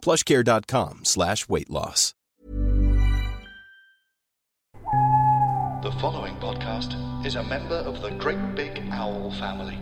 plushcare.com slash weight loss. The following podcast is a member of the Great Big Owl family.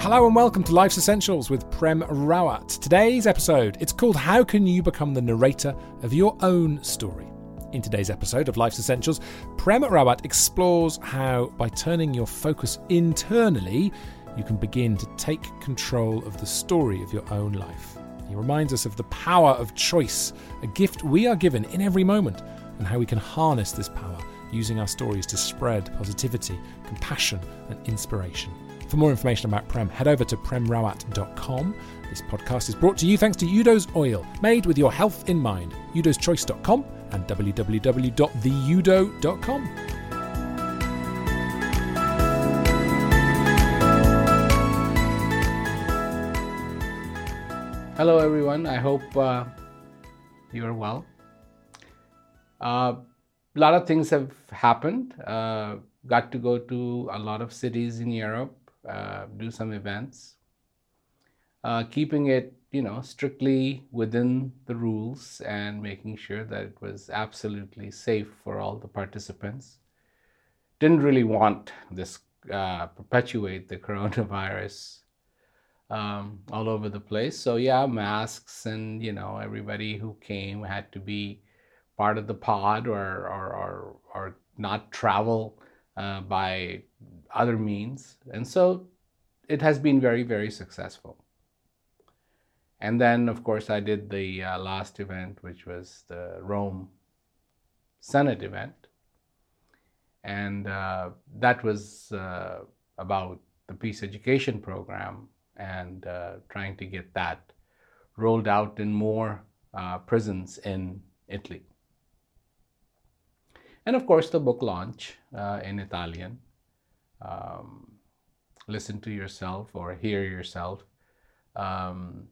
Hello and welcome to Life's Essentials with Prem Rawat. Today's episode, it's called How Can You Become the Narrator of Your Own Story? In today's episode of Life's Essentials, Prem Rawat explores how, by turning your focus internally, you can begin to take control of the story of your own life. He reminds us of the power of choice, a gift we are given in every moment, and how we can harness this power using our stories to spread positivity, compassion, and inspiration. For more information about Prem, head over to premrawat.com. This podcast is brought to you thanks to Udo's Oil, made with your health in mind. udoschoice.com and www.theudo.com. Hello, everyone. I hope uh, you are well. Uh, a lot of things have happened. Uh, got to go to a lot of cities in Europe, uh, do some events, uh, keeping it, you know, strictly within the rules and making sure that it was absolutely safe for all the participants. Didn't really want this uh, perpetuate the coronavirus um, all over the place. So yeah, masks and you know everybody who came had to be part of the pod or or or, or not travel uh, by other means, and so it has been very very successful. And then of course I did the uh, last event, which was the Rome Senate event, and uh, that was uh, about the peace education program and uh, trying to get that rolled out in more uh, prisons in Italy. And of course, the book launch uh, in Italian. Um, listen to yourself or hear yourself. Um,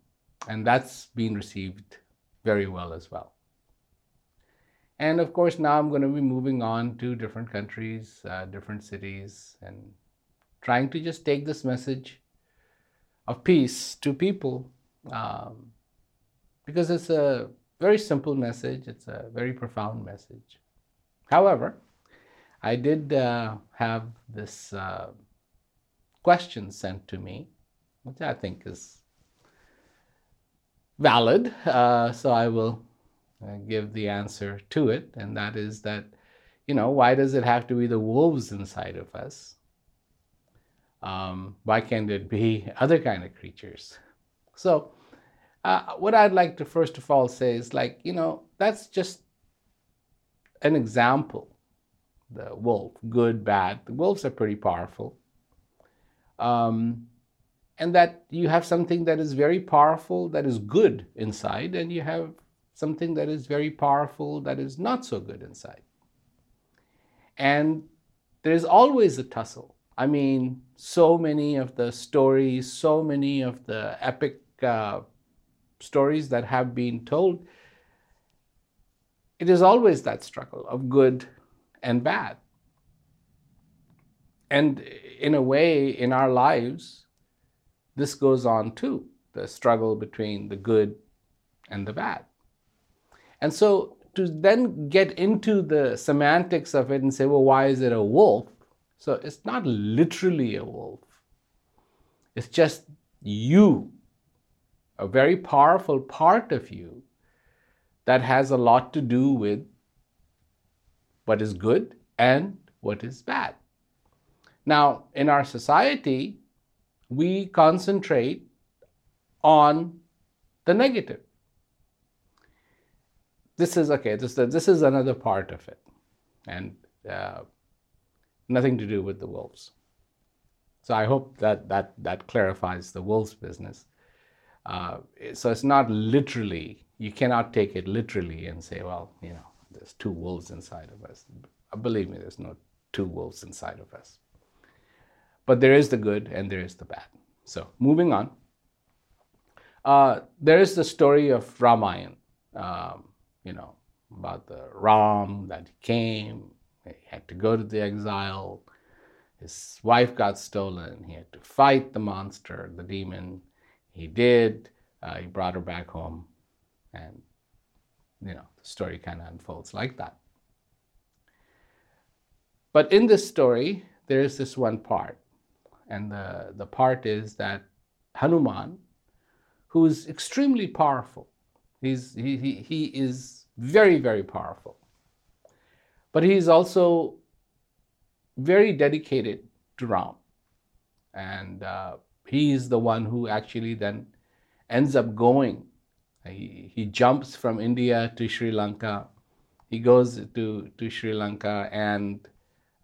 and that's been received very well as well. And of course, now I'm going to be moving on to different countries, uh, different cities, and trying to just take this message of peace to people um, because it's a very simple message, it's a very profound message. However, I did uh, have this uh, question sent to me, which I think is valid, uh, so I will uh, give the answer to it, and that is that, you know, why does it have to be the wolves inside of us? Um, why can't it be other kind of creatures? So, uh, what I'd like to first of all say is like, you know, that's just an example. The wolf, good, bad. The wolves are pretty powerful. Um, and that you have something that is very powerful, that is good inside, and you have something that is very powerful, that is not so good inside. And there's always a tussle. I mean, so many of the stories, so many of the epic uh, stories that have been told, it is always that struggle of good and bad. And in a way, in our lives, this goes on too the struggle between the good and the bad. And so to then get into the semantics of it and say, well, why is it a wolf? So it's not literally a wolf, it's just you, a very powerful part of you that has a lot to do with what is good and what is bad. Now, in our society, we concentrate on the negative. This is okay, this, this is another part of it, and uh, nothing to do with the wolves. So I hope that that that clarifies the wolves business. Uh, so it's not literally. You cannot take it literally and say, well, you know, there's two wolves inside of us. Believe me, there's no two wolves inside of us. But there is the good and there is the bad. So moving on. Uh, there is the story of Ramayan, um, you know, about the Ram that came, he had to go to the exile, his wife got stolen, he had to fight the monster, the demon. He did, uh, he brought her back home, and, you know, the story kind of unfolds like that. But in this story, there is this one part, and the, the part is that Hanuman who is extremely powerful. He's, he, he, he is very, very powerful. But he's also very dedicated to Ram. And uh, he is the one who actually then ends up going. He, he jumps from India to Sri Lanka. He goes to, to Sri Lanka and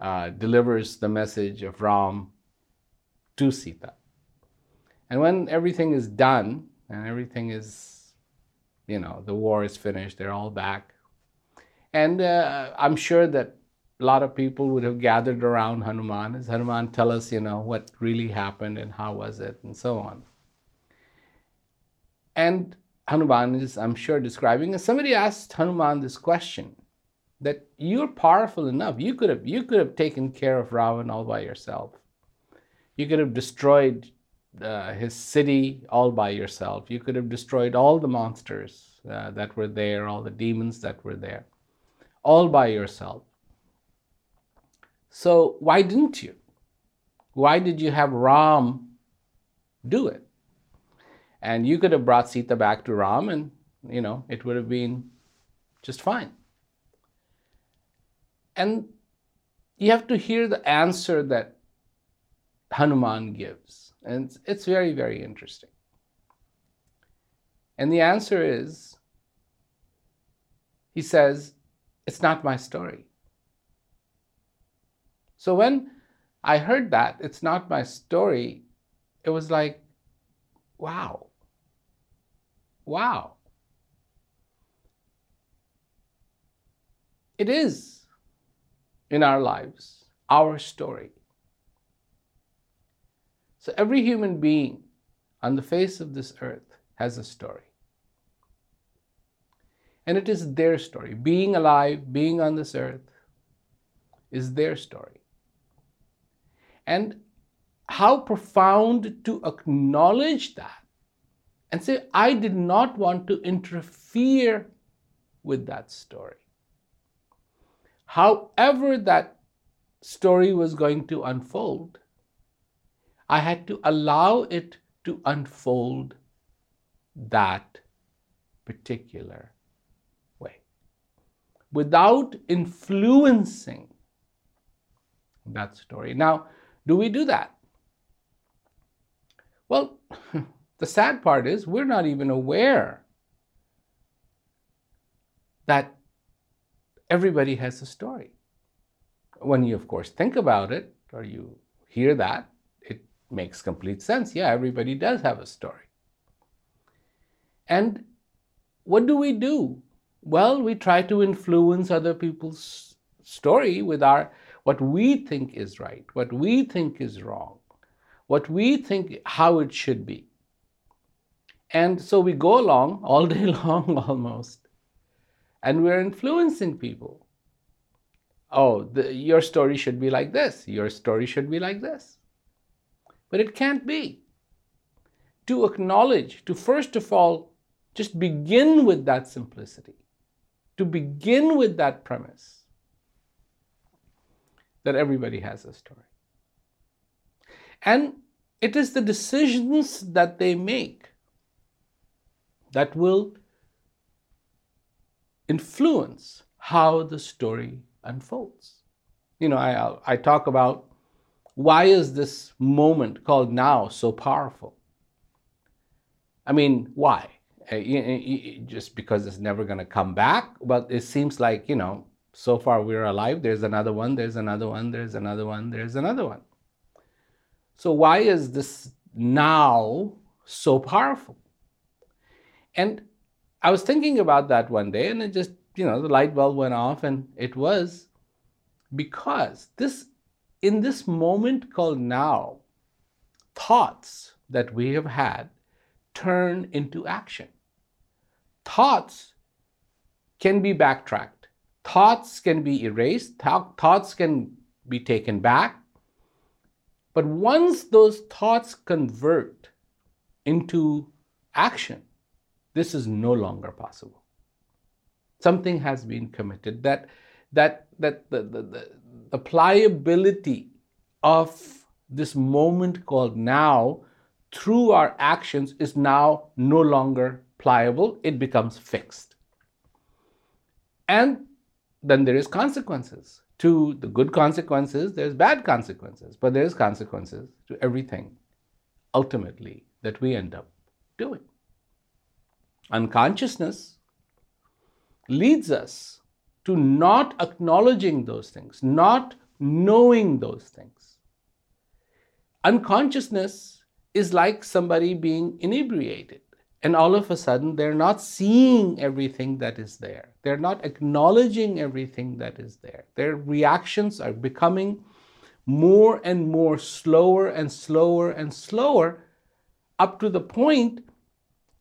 uh, delivers the message of Ram to Sita. And when everything is done, and everything is, you know, the war is finished, they're all back. And uh, I'm sure that a lot of people would have gathered around Hanuman as Hanuman tell us, you know, what really happened and how was it and so on. And Hanuman is, I'm sure, describing, and somebody asked Hanuman this question that you're powerful enough. You could have you could have taken care of Ravan all by yourself. You could have destroyed uh, his city all by yourself. You could have destroyed all the monsters uh, that were there, all the demons that were there, all by yourself. So why didn't you? Why did you have Ram do it? And you could have brought Sita back to Ram and, you know, it would have been just fine. And you have to hear the answer that Hanuman gives. And it's, it's very, very interesting. And the answer is he says, It's not my story. So when I heard that, it's not my story, it was like, wow. Wow. It is in our lives our story. So every human being on the face of this earth has a story. And it is their story. Being alive, being on this earth, is their story. And how profound to acknowledge that and say, I did not want to interfere with that story. However, that story was going to unfold, I had to allow it to unfold that particular way without influencing that story. Now, do we do that? Well, the sad part is we're not even aware that everybody has a story. When you, of course, think about it or you hear that, makes complete sense. Yeah, everybody does have a story. And what do we do? Well, we try to influence other people's story with our what we think is right, what we think is wrong, what we think how it should be. And so we go along all day long almost, and we're influencing people. Oh, the, your story should be like this, your story should be like this. But it can't be. To acknowledge, to first of all, just begin with that simplicity, to begin with that premise that everybody has a story. And it is the decisions that they make that will influence how the story unfolds. You know, I, I talk about why is this moment called now so powerful? I mean, why? Uh, just because it's never going to come back? But it seems like, you know, so far we're alive, there's another one, there's another one, there's another one, there's another one. So, why is this now so powerful? And I was thinking about that one day, and it just, you know, the light bulb went off, and it was because this, in this moment called now, thoughts that we have had turn into action. Thoughts can be backtracked, thoughts can be erased, thoughts can be taken back. But once those thoughts convert into action, this is no longer possible. Something has been committed that that that the, the, the, the pliability of this moment called now through our actions is now no longer pliable, it becomes fixed. And then there is consequences. To the good consequences, there's bad consequences, but there's consequences to everything ultimately that we end up doing. Unconsciousness leads us to not acknowledging those things, not knowing those things. Unconsciousness is like somebody being inebriated, and all of a sudden they're not seeing everything that is there. They're not acknowledging everything that is there. Their reactions are becoming more and more slower and slower and slower up to the point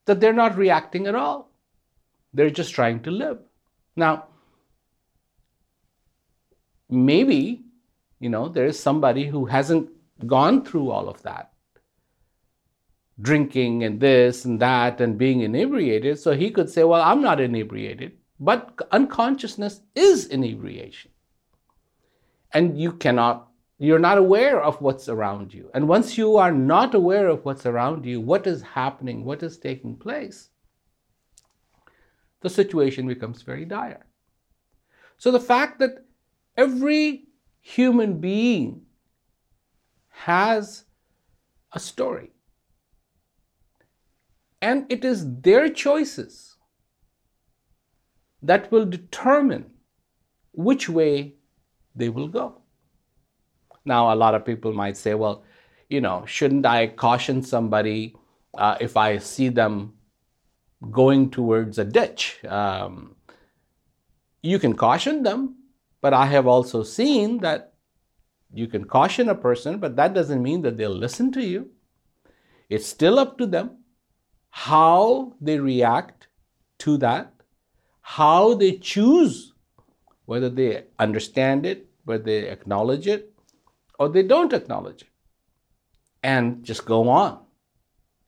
that they're not reacting at all. They're just trying to live. Now, maybe, you know, there is somebody who hasn't gone through all of that drinking and this and that and being inebriated. So he could say, Well, I'm not inebriated. But unconsciousness is inebriation. And you cannot, you're not aware of what's around you. And once you are not aware of what's around you, what is happening, what is taking place, the situation becomes very dire. So the fact that every human being has a story. And it is their choices that will determine which way they will go. Now, a lot of people might say, well, you know, shouldn't I caution somebody uh, if I see them going towards a ditch? Um, you can caution them, but I have also seen that you can caution a person, but that doesn't mean that they'll listen to you. It's still up to them how they react to that how they choose whether they understand it, whether they acknowledge it, or they don't acknowledge it, and just go on.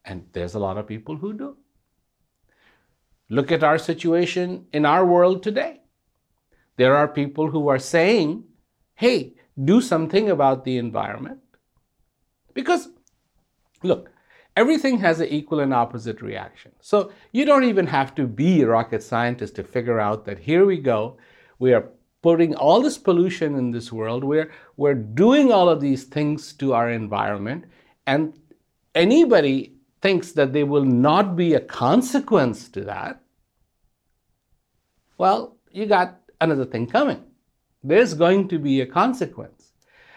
And there's a lot of people who do. Look at our situation in our world today. There are people who are saying, hey, do something about the environment. Because, look, everything has an equal and opposite reaction. So you don't even have to be a rocket scientist to figure out that here we go, we are putting all this pollution in this world, we're, we're doing all of these things to our environment, and anybody thinks that there will not be a consequence to that, well, you got another thing coming. There's going to be a consequence.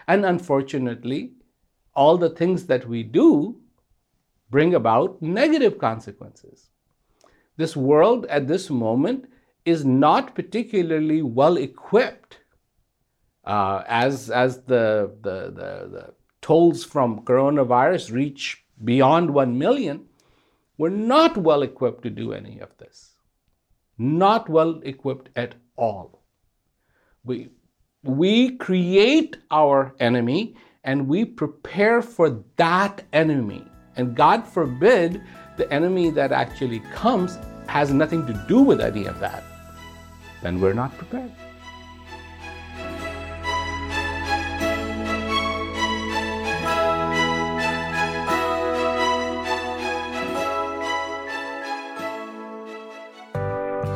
And unfortunately, all the things that we do bring about negative consequences. This world at this moment is not particularly well equipped uh, as, as the, the, the, the tolls from coronavirus reach beyond 1 million. We're not well equipped to do any of this. Not well equipped at all. We, we create our enemy and we prepare for that enemy and God forbid the enemy that actually comes has nothing to do with any of that. Then we're not prepared.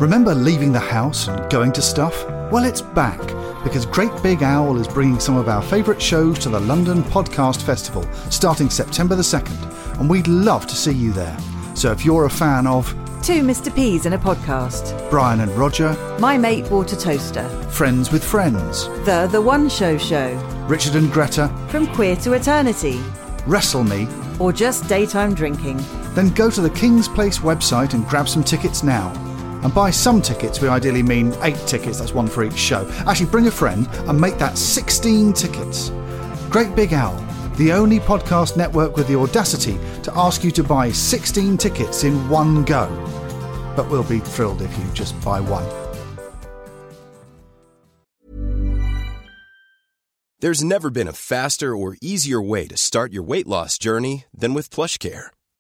Remember leaving the house and going to stuff? Well, it's back because Great Big Owl is bringing some of our favourite shows to the London Podcast Festival starting September the 2nd, and we'd love to see you there. So if you're a fan of Two Mr. P's in a podcast, Brian and Roger, My Mate Water Toaster, Friends with Friends, The The One Show Show, Richard and Greta, From Queer to Eternity, wrestle me, or just daytime drinking. then go to the King's Place website and grab some tickets now. And by some tickets, we ideally mean eight tickets, that's one for each show. Actually, bring a friend and make that 16 tickets. Great Big Owl, the only podcast network with the audacity to ask you to buy 16 tickets in one go. But we'll be thrilled if you just buy one. There's never been a faster or easier way to start your weight loss journey than with PlushCare.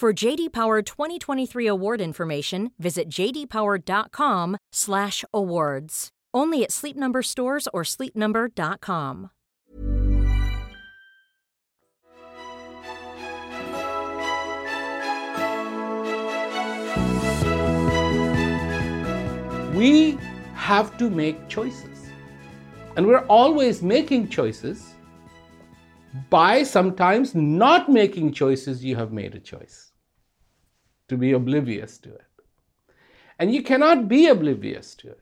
For JD Power 2023 award information, visit jdpower.com/awards. Only at Sleep Number stores or sleepnumber.com. we have to make choices. And we're always making choices. By sometimes not making choices, you have made a choice to be oblivious to it. And you cannot be oblivious to it.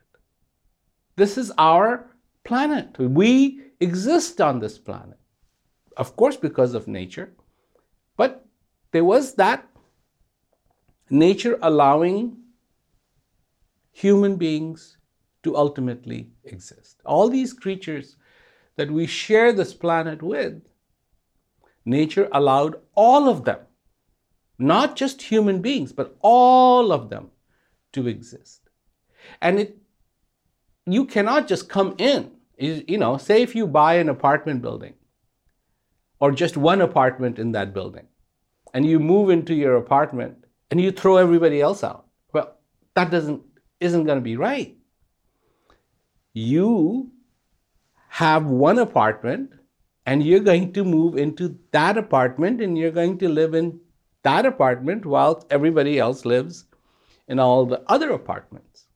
This is our planet. We exist on this planet. Of course, because of nature. But there was that nature allowing human beings to ultimately exist. All these creatures that we share this planet with, nature allowed all of them, not just human beings, but all of them to exist. And it you cannot just come in. You you know, say if you buy an apartment building or just one apartment in that building, and you move into your apartment and you throw everybody else out. Well, that doesn't isn't going to be right. You have one apartment and you're going to move into that apartment and you're going to live in that apartment while everybody else lives in all the other apartments.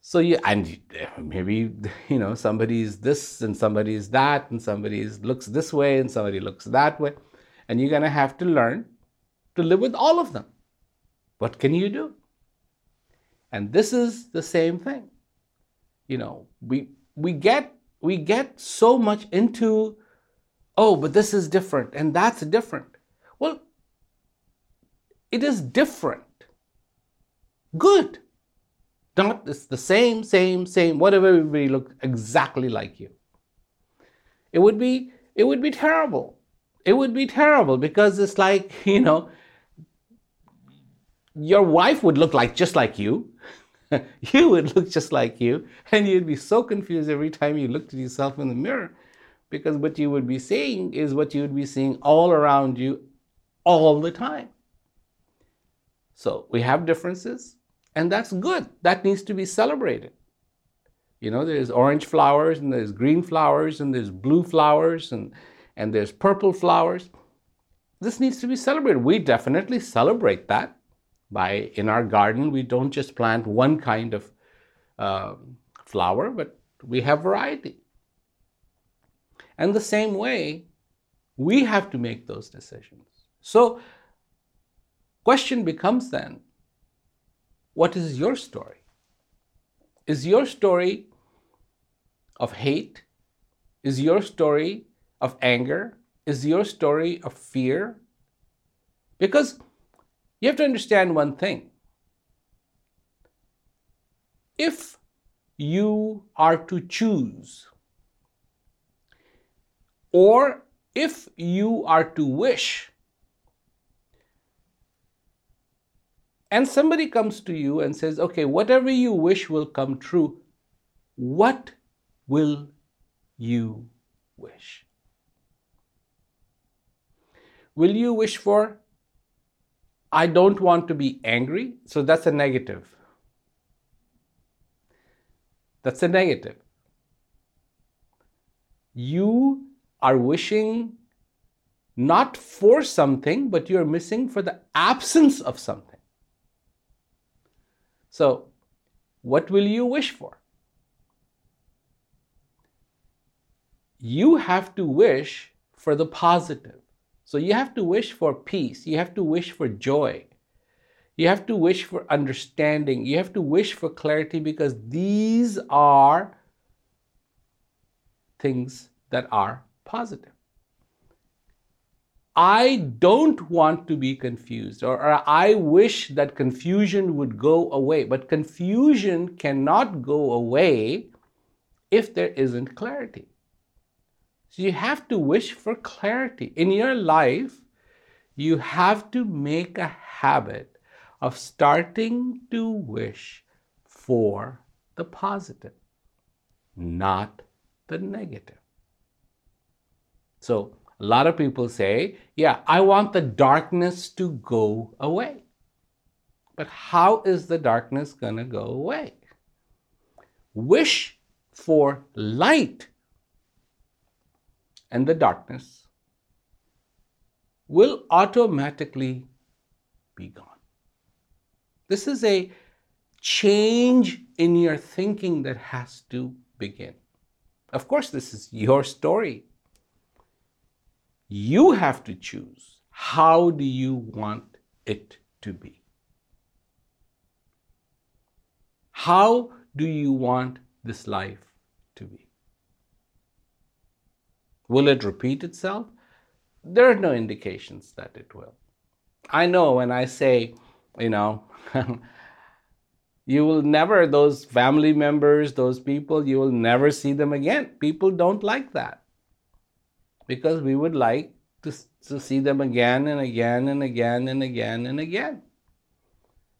So you and maybe you know somebody's this and somebody's that and somebody looks this way and somebody looks that way, and you're gonna have to learn to live with all of them. What can you do? And this is the same thing. You know, we we get we get so much into oh, but this is different and that's different. Well, it is different. Good. Not it's the same, same, same, whatever everybody look exactly like you. It would be it would be terrible. It would be terrible because it's like, you know, your wife would look like just like you. you would look just like you, and you'd be so confused every time you looked at yourself in the mirror because what you would be seeing is what you would be seeing all around you all the time. So we have differences, and that's good. That needs to be celebrated. You know, there's orange flowers, and there's green flowers, and there's blue flowers, and, and there's purple flowers. This needs to be celebrated. We definitely celebrate that by in our garden we don't just plant one kind of uh, flower but we have variety and the same way we have to make those decisions. So question becomes then what is your story? Is your story of hate? Is your story of anger? Is your story of fear? Because you have to understand one thing. If you are to choose, or if you are to wish, and somebody comes to you and says, okay, whatever you wish will come true, what will you wish? Will you wish for, I don't want to be angry? So that's a negative. That's a negative. You are wishing not for something, but you're missing for the absence of something. So, what will you wish for? You have to wish for the positive. So, you have to wish for peace. You have to wish for joy. You have to wish for understanding. You have to wish for clarity because these are things that are positive. I don't want to be confused, or, or, I wish that confusion would go away. But confusion cannot go away if there isn't clarity. So you have to wish for clarity. In your life, you have to make a habit of starting to wish for the positive, not the negative. So, a lot of people say, Yeah, I want the darkness to go away. But how is the darkness going to go away? Wish for light, and the darkness will automatically be gone. This is a change in your thinking that has to begin. Of course, this is your story. You have to choose how do you want it to be? How do you want this life to be? Will it repeat itself? There are no indications that it will. I know when I say, you know, you will never, those family members, those people, you will never see them again. People don't like that because we would like to, to see them again and again and again and again and again.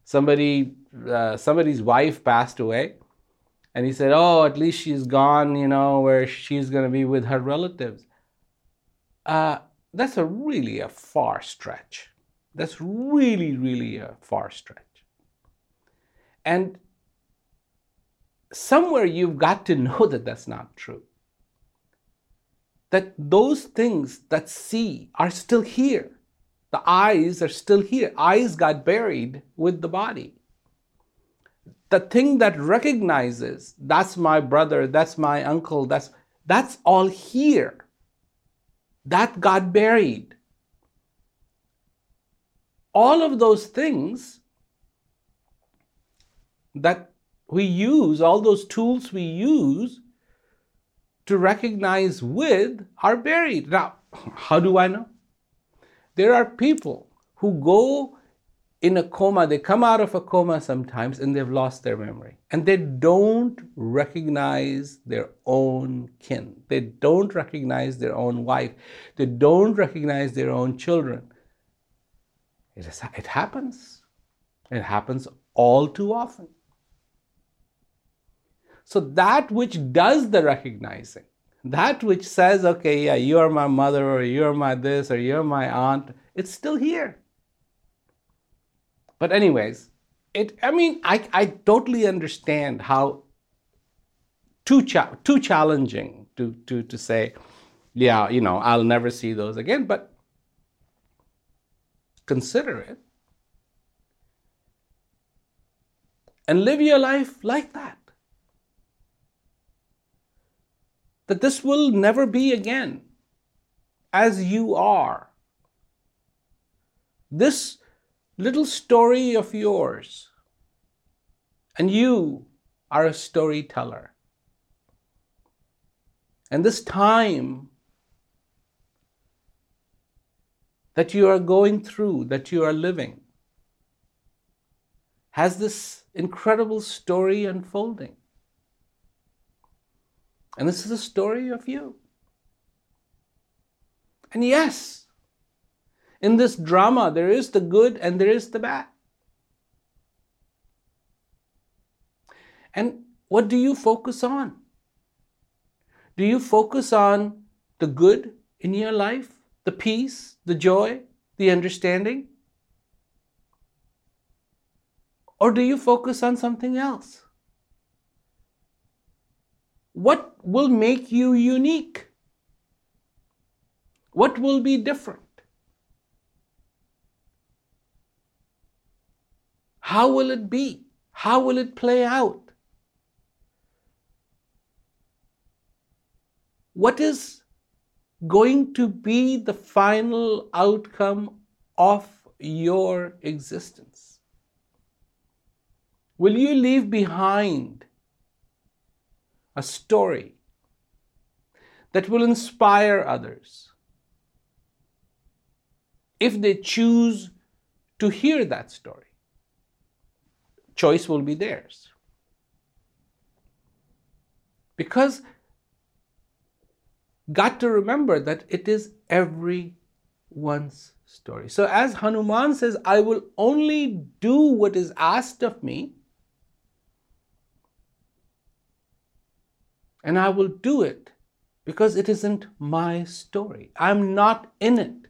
Somebody, uh, somebody's wife passed away, and he said, "Oh, at least she's gone, you know, where she's going to be with her relatives." Uh, that's a really a far stretch. That's really, really a far stretch. And somewhere you've got to know that that's not true that those things that see are still here. The eyes are still here. Eyes got buried with the body. The thing that recognizes that's my brother, that's my uncle, that's that's all here. That got buried. All of those things that we use, all those tools we use to recognize with are buried. Now, how do I know? There are people who go in a coma, they come out of a coma sometimes and they've lost their memory. And they don't recognize their own kin. They don't recognize their own wife. They don't recognize their own children. It, is, it happens. It happens all too often. So that which does the recognizing, that which says, okay, yeah, you are my mother, or you're my this, or you're my aunt, it's still here. But, anyways, it, I mean, I, I totally understand how too, cha- too challenging to, to, to say, yeah, you know, I'll never see those again, but consider it and live your life like that. That this will never be again as you are. This little story of yours, and you are a storyteller. And this time that you are going through, that you are living, has this incredible story unfolding. And this is the story of you. And yes, in this drama, there is the good and there is the bad. And what do you focus on? Do you focus on the good in your life, the peace, the joy, the understanding? Or do you focus on something else? What will make you unique? What will be different? How will it be? How will it play out? What is going to be the final outcome of your existence? Will you leave behind a story that will inspire others if they choose to hear that story? Choice will be theirs. Because got to remember that it is everyone's story. So, as Hanuman says, I will only do what is asked of me, and I will do it because it isn't my story. I'm not in it.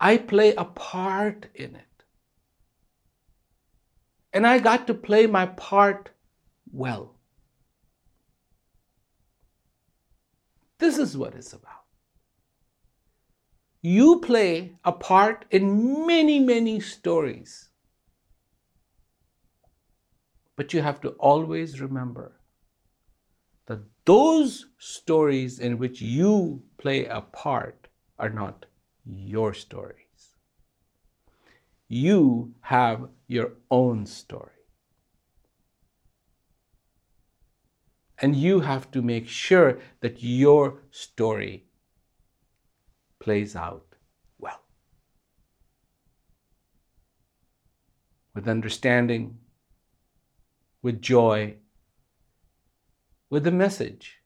I play a part in it. And I got to play my part well. This is what it's about. You play a part in many, many stories. But you have to always remember that those stories in which you play a part are not your stories. You have your own story. And you have to make sure that your story plays out well. With understanding, with joy, with a message,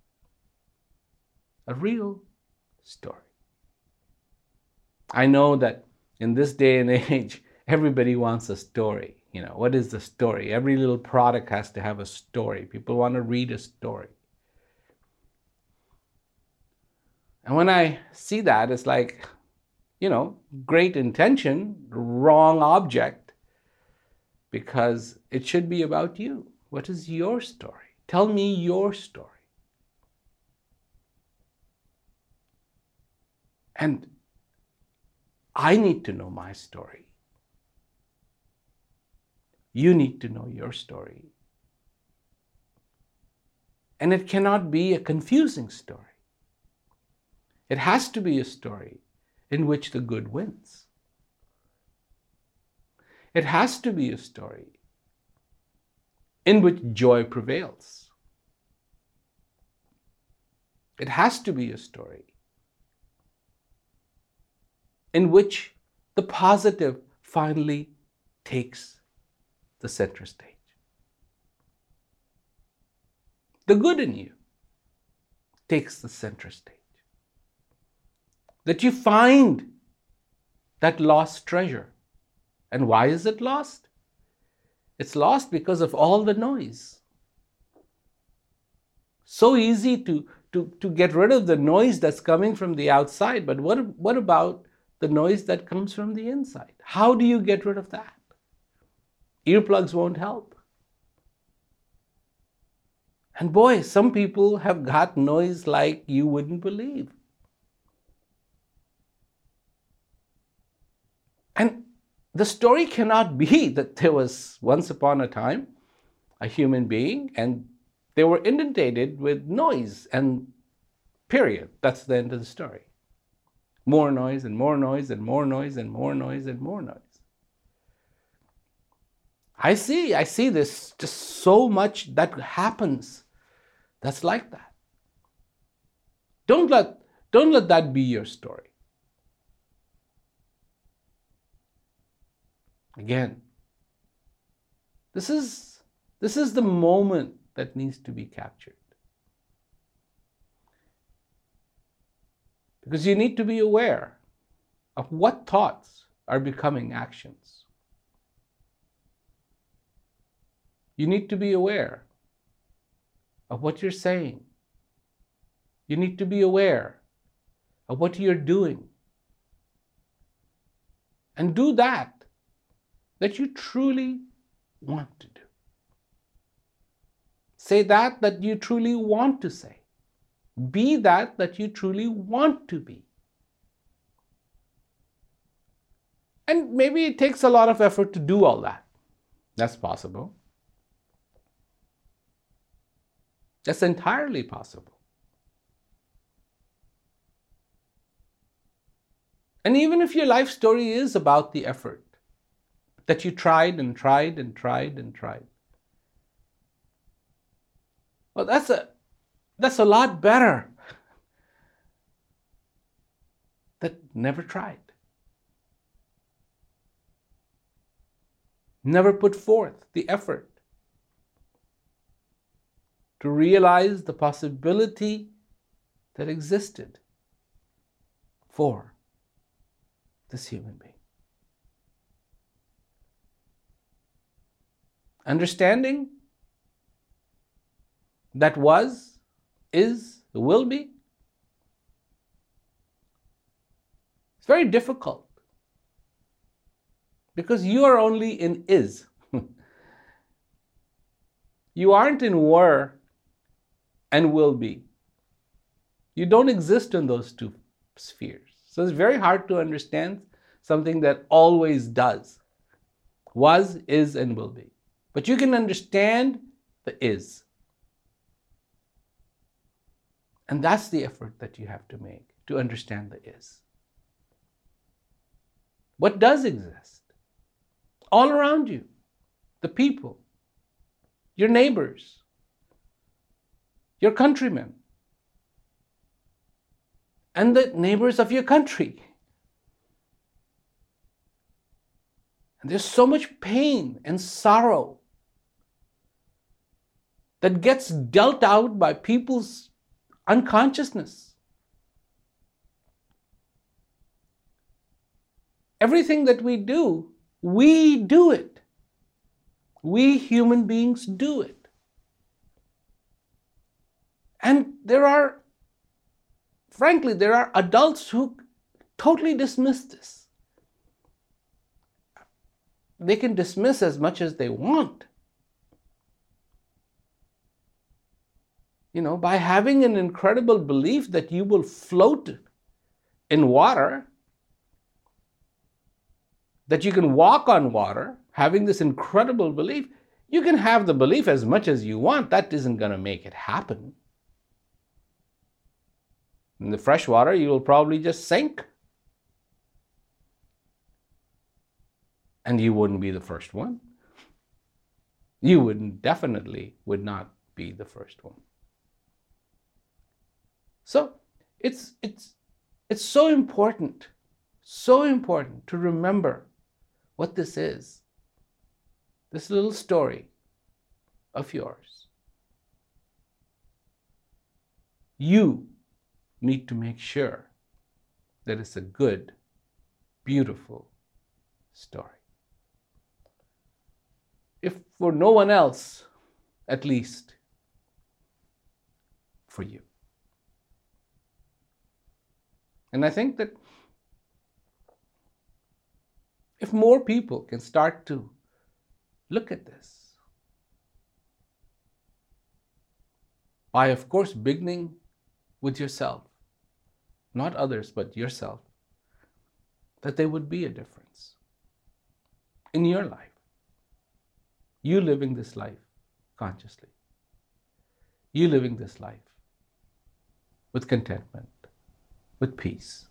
a real story. I know that in this day and age, everybody wants a story. You know, what is the story? Every little product has to have a story. People want to read a story. And when I see that, it's like, you know, great intention, wrong object, because it should be about you. What is your story? Tell me your story. And I need to know my story. You need to know your story. And it cannot be a confusing story. It has to be a story in which the good wins. It has to be a story in which joy prevails. It has to be a story in which the positive finally takes the center stage. The good in you takes the center stage. That you find that lost treasure. And why is it lost? It's lost because of all the noise. So easy to, to, to get rid of the noise that's coming from the outside, but what, what about the noise that comes from the inside? How do you get rid of that? Earplugs won't help. And boy, some people have got noise like you wouldn't believe. And the story cannot be that there was once upon a time a human being and they were inundated with noise and period. That's the end of the story. More noise and more noise and more noise and more noise and more noise. I see, I see this just so much that happens that's like that. Don't let, don't let that be your story. Again, this is, this is the moment that needs to be captured. Because you need to be aware of what thoughts are becoming actions. You need to be aware of what you're saying. You need to be aware of what you're doing. And do that that you truly want to do. Say that that you truly want to say. Be that that you truly want to be. And maybe it takes a lot of effort to do all that. That's possible. That's entirely possible. And even if your life story is about the effort that you tried and tried and tried and tried, well, that's a that's a lot better that never tried. Never put forth the effort to realize the possibility that existed for this human being. Understanding that was, is, will be. It's very difficult because you are only in is. you aren't in were and will be. You don't exist in those two spheres. So it's very hard to understand something that always does. Was, is, and will be. But you can understand the is. And that's the effort that you have to make to understand the is. What does exist? All around you, the people, your neighbors, your countrymen, and the neighbors of your country. And there's so much pain and sorrow that gets dealt out by people's unconsciousness. Everything that we do, we do it. We human beings do it. And there are, frankly, there are adults who totally dismiss this. They can dismiss as much as they want. You know, by having an incredible belief that you will float in water, that you can walk on water, having this incredible belief, you can have the belief as much as you want. That isn't going to make it happen. In the fresh water, you will probably just sink. And you wouldn't be the first one. You would definitely would not be the first one. So it's it's it's so important, so important to remember what this is. This little story of yours. You need to make sure that it's a good, beautiful story. If for no one else, at least for you. And I think that if more people can start to look at this, by of course beginning with yourself, not others, but yourself, that there would be a difference in your life. You living this life consciously. You living this life with contentment, with peace,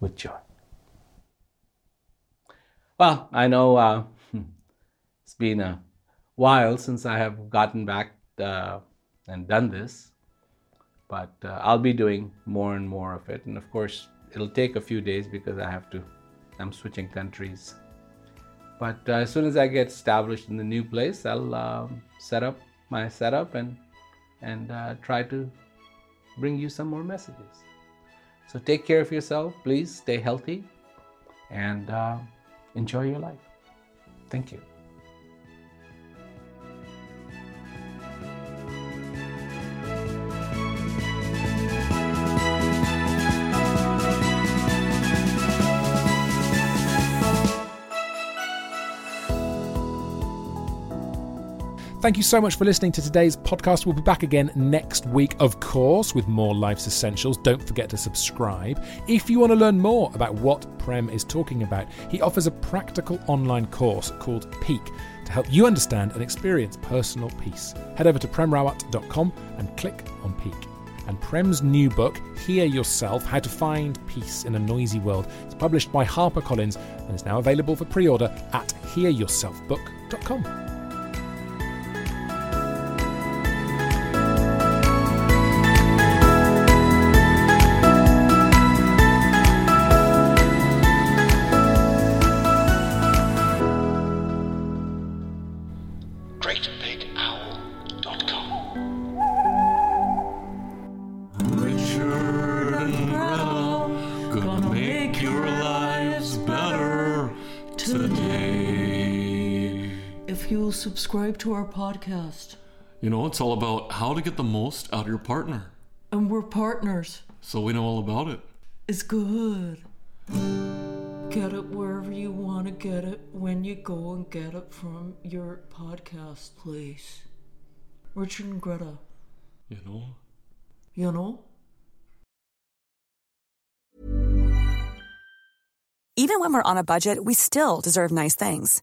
with joy. Well, I know uh, it's been a while since I have gotten back uh, and done this but uh, I'll be doing more and more of it. And of course, it'll take a few days because I have to, I'm switching countries. But uh, as soon as I get established in the new place, I'll um, set up my setup and and uh, try to bring you some more messages. So take care of yourself, please. Stay healthy, and uh, enjoy your life. Thank you. Thank you so much for listening to today's podcast. We'll be back again next week, of course, with more Life's Essentials. Don't forget to subscribe. If you want to learn more about what Prem is talking about, he offers a practical online course called Peak to help you understand and experience personal peace. Head over to premrawat.com and click on Peak. And Prem's new book, Hear Yourself How to Find Peace in a Noisy World, is published by HarperCollins and is now available for pre order at hearyourselfbook.com. subscribe to our podcast, You know, it's all about how to get the most out of your partner. and we're partners, So we know all about it. it. is good. Get it wherever you want to get it when you go and get it from your podcast place. Richard and Greta, You know? you know? Even when we're on a budget, we still deserve nice things.